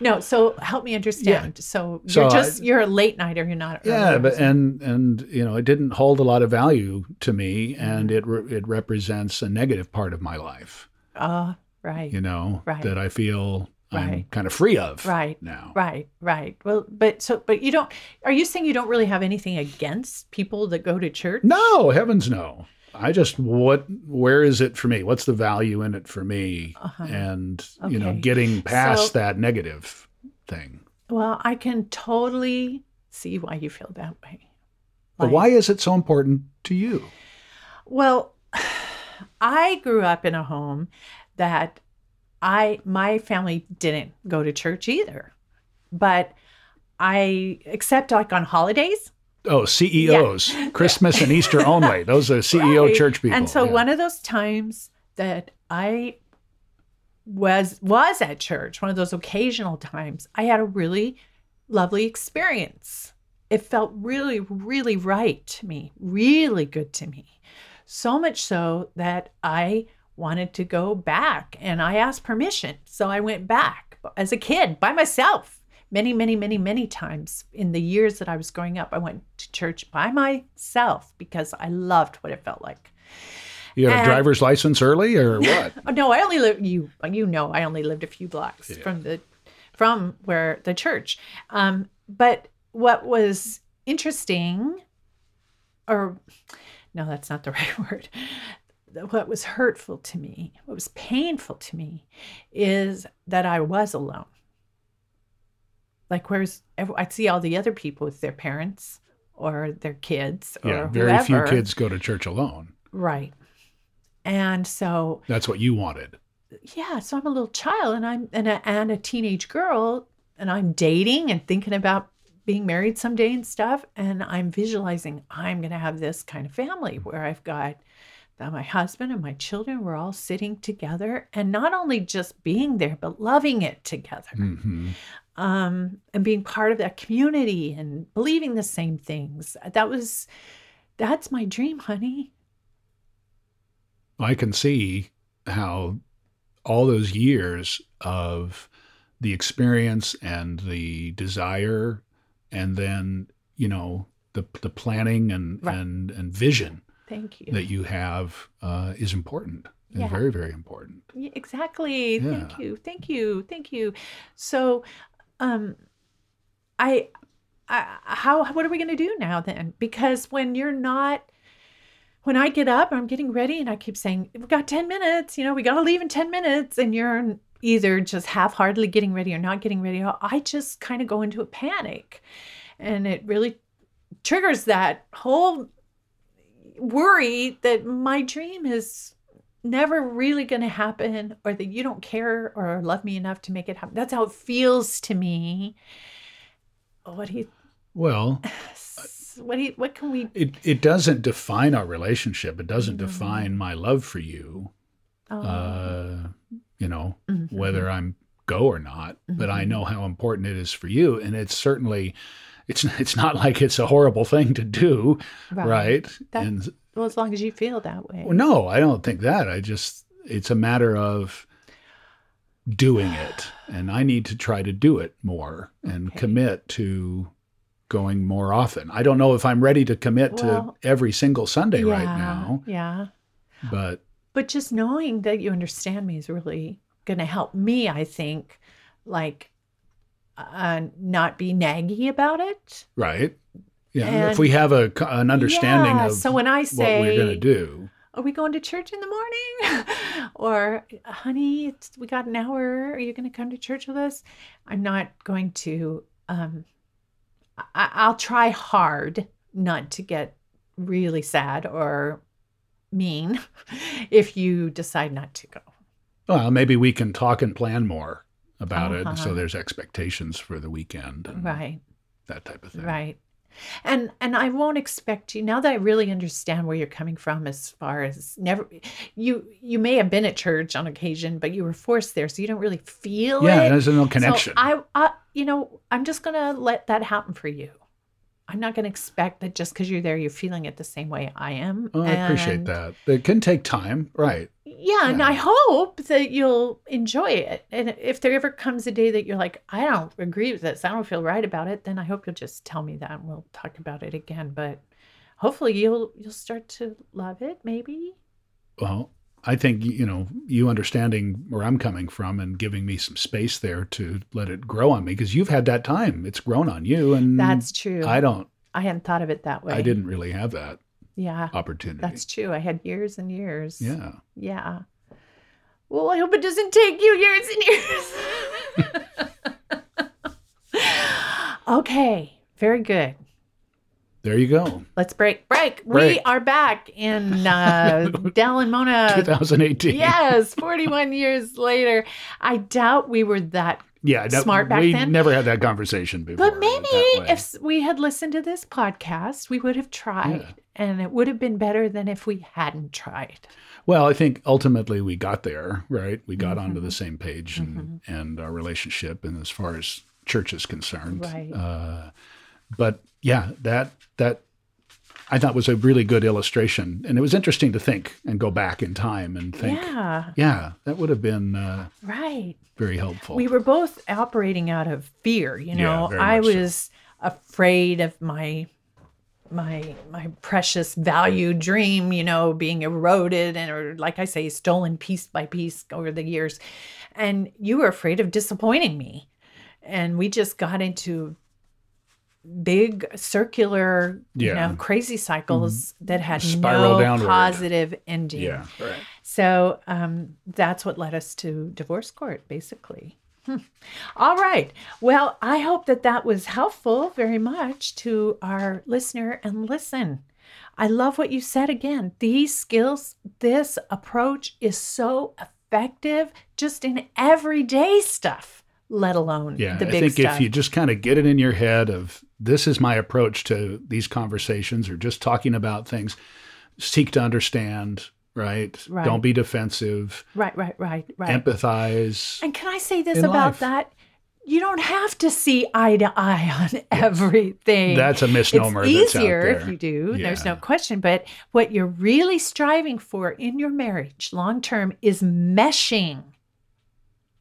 no so help me understand so So you're I- just you're a late nighter you're not yeah. But and and you know, it didn't hold a lot of value to me, and it re- it represents a negative part of my life. uh right You know, Right. that I feel I'm Right. kind of free of Right. now. Right, right. Well, but so, but you don't. Are you saying you don't really have anything against people that go to church? No, heavens no. I just what where is it for me? What's the value in it for me? Uh-huh. And you know, getting past So- that negative thing. Well, I can totally see why you feel that way. But why is it so important to you? Well, I grew up in a home that I my family didn't go to church either, but I except like on holidays. Oh, CEOs, Christmas and Easter only. Those are CEO Right. church people. And so yeah. one of those times that I was was at church, one of those occasional times, I had a really lovely experience. It felt really, really right to me, really good to me. So much so that I wanted to go back and I asked permission. So I went back as a kid by myself. Many, many, many, many times in the years that I was growing up, I went to church by myself because I loved what it felt like. you got a driver's license early or what? Oh no, I only live you you know I only lived a few blocks from the from where the church. Um, but what was interesting, or no, that's not the right word. What was hurtful to me, what was painful to me, is that I was alone. Like where's I'd see all the other people with their parents or their kids or yeah, very few kids go to church alone. right? And so That's what you wanted. yeah, so I'm a little child and I'm and a, and a teenage girl and I'm dating and thinking about being married someday and stuff and I'm visualizing I'm going to have this kind of family where I've got that my husband and my children were all sitting together and not only just being there but loving it together. hmm um, and being part of that community and believing the same things. That was, that's my dream, honey. I can see how all those years of the experience and the desire and then you know the the planning and Right. and and vision Thank you. that you have uh, is important and Yeah. very very important Yeah, exactly. Thank you. Thank you. Thank you. So, um, I, I, how, what are we going to do now then? Because when you're not, when I get up, I'm getting ready and I keep saying, we've got 10 minutes, you know, we got to leave in 10 minutes. And you're either just half heartedly getting ready or not getting ready. I just kind of go into a panic and it really triggers that whole worry that my dream is never really going to happen or that you don't care or love me enough to make it happen. That's how it feels to me. What do you well what do you, what can we it, it doesn't define our relationship it doesn't Mhm. define my love for you oh, uh, you know mhm. whether I'm go or not, but I Mhm. know how important it is for you, and it's certainly it's it's not like it's a horrible thing to do, right? That- and Well, as long as you feel that way. well, no, I don't think that. I just it's a matter of doing it, and I need to try to do it more and Okay. commit to going more often. I don't know if I'm ready to commit Well, to every single Sunday yeah, right now, Yeah. but But just knowing that you understand me is really going to help me, I think, like uh, not be naggy about it. right. Yeah, if we have a an understanding Yeah, of so when I what we're going to do. are we going to church in the morning? or, honey, it's, we got an hour. Are you going to come to church with us? I'm not going to, um, I, I'll try hard not to get really sad or mean if you decide not to go. Well, maybe we can talk and plan more about it, Uh-huh. so there's expectations for the weekend and Right. that type of thing. Right. And and I won't expect you now that I really understand where you're coming from as far as never you you may have been at church on occasion, but you were forced there, so you don't really feel Yeah, it. there's no So connection. I, I you know, I'm just gonna let that happen for you. I'm not gonna expect that just because you're there, you're feeling it the same way I am. Oh, I appreciate that. It can take time, right? Yeah, and I hope that you'll enjoy it. And if there ever comes a day that you're like, I don't agree with this, I don't feel right about it, then I hope you'll just tell me that and we'll talk about it again. But hopefully you'll you'll start to love it, maybe. Well, I think you know you understanding where I'm coming from and giving me some space there to let it grow on me because you've had that time. It's grown on you, and That's true. I don't. I hadn't thought of it that way. I didn't really have that Yeah. opportunity. That's true. I had years and years. yeah. Yeah. Well, I hope it doesn't take you years and years. okay. Very good. There you go. Let's break. Break. We are back in uh, Dale and Mona. 2018. yes, 41 years later. I doubt we were that. Yeah. that- Smart back we then. never had that conversation before. But maybe if we had listened to this podcast, we would have tried. Yeah. And it would have been better than if we hadn't tried. Well, I think ultimately we got there, right? We got onto Mm-hmm. the same page and, and our relationship, and as far as church is concerned. Right. Uh, but yeah, that that I thought was a really good illustration, and it was interesting to think and go back in time and think, yeah, Yeah, that would have been uh, right. very helpful. We were both operating out of fear, you know. very I much so. was afraid of my my my precious value dream, you know, being eroded and or like I say stolen piece by piece over the years. And you were afraid of disappointing me. And we just got into big circular, you Yeah. Mm-hmm. know, crazy cycles that had Spiral no downward. positive ending. yeah, right. So um, that's what led us to divorce court, basically. Hmm. All right. Well, I hope that that was helpful very much to our listener. And listen, I love what you said again. These skills, this approach is so effective just in everyday stuff, let alone Yeah, the big I think stuff. if you just kind of get it in your head of this is my approach to these conversations or just talking about things, seek to understand, right? Right. Don't be defensive, right, right, right, right. empathize. And can I say this about life. that? you don't have to see eye to eye on everything. That's a misnomer It's easier if you do. There's no question. But what you're really striving for in your marriage long term is meshing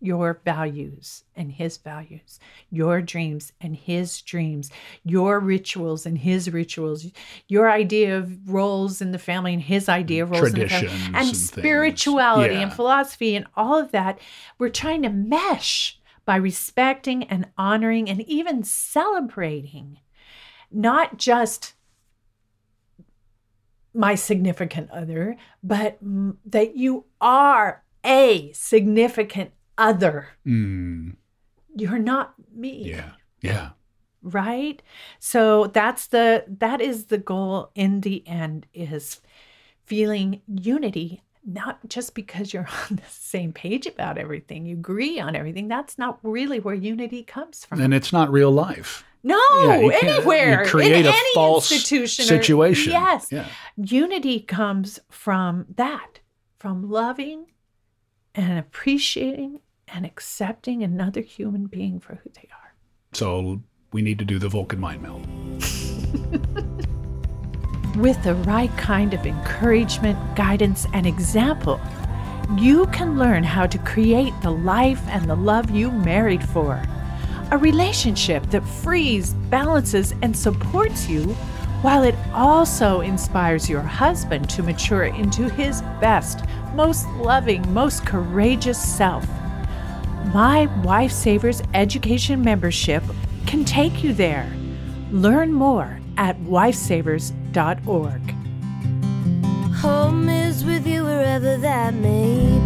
your values and his values, your dreams and his dreams, your rituals and his rituals, your idea of roles in the family and his idea of roles in the family, Traditions and, and spirituality and philosophy and all of that. We're trying to mesh by respecting and honoring and even celebrating not just my significant other, but that you are a significant other. Mm, You're not me. yeah. Yeah. Right? So that's the that is the goal in the end is feeling unity not just because you're on the same page about everything, you agree on everything. That's not really where unity comes from. And it's not real life. No, Yeah, you can't- you anywhere. create in a any false institution or- situation. yes. Yeah. Unity comes from that, from loving and appreciating and accepting another human being for who they are. So we need to do the Vulcan mind meld. With the right kind of encouragement, guidance, and example, you can learn how to create the life and the love you married for. A relationship that frees, balances, and supports you, while it also inspires your husband to mature into his best, most loving, most courageous self. My Wife Savers Education membership can take you there. Learn more at wifesavers.org. Home is with you wherever that may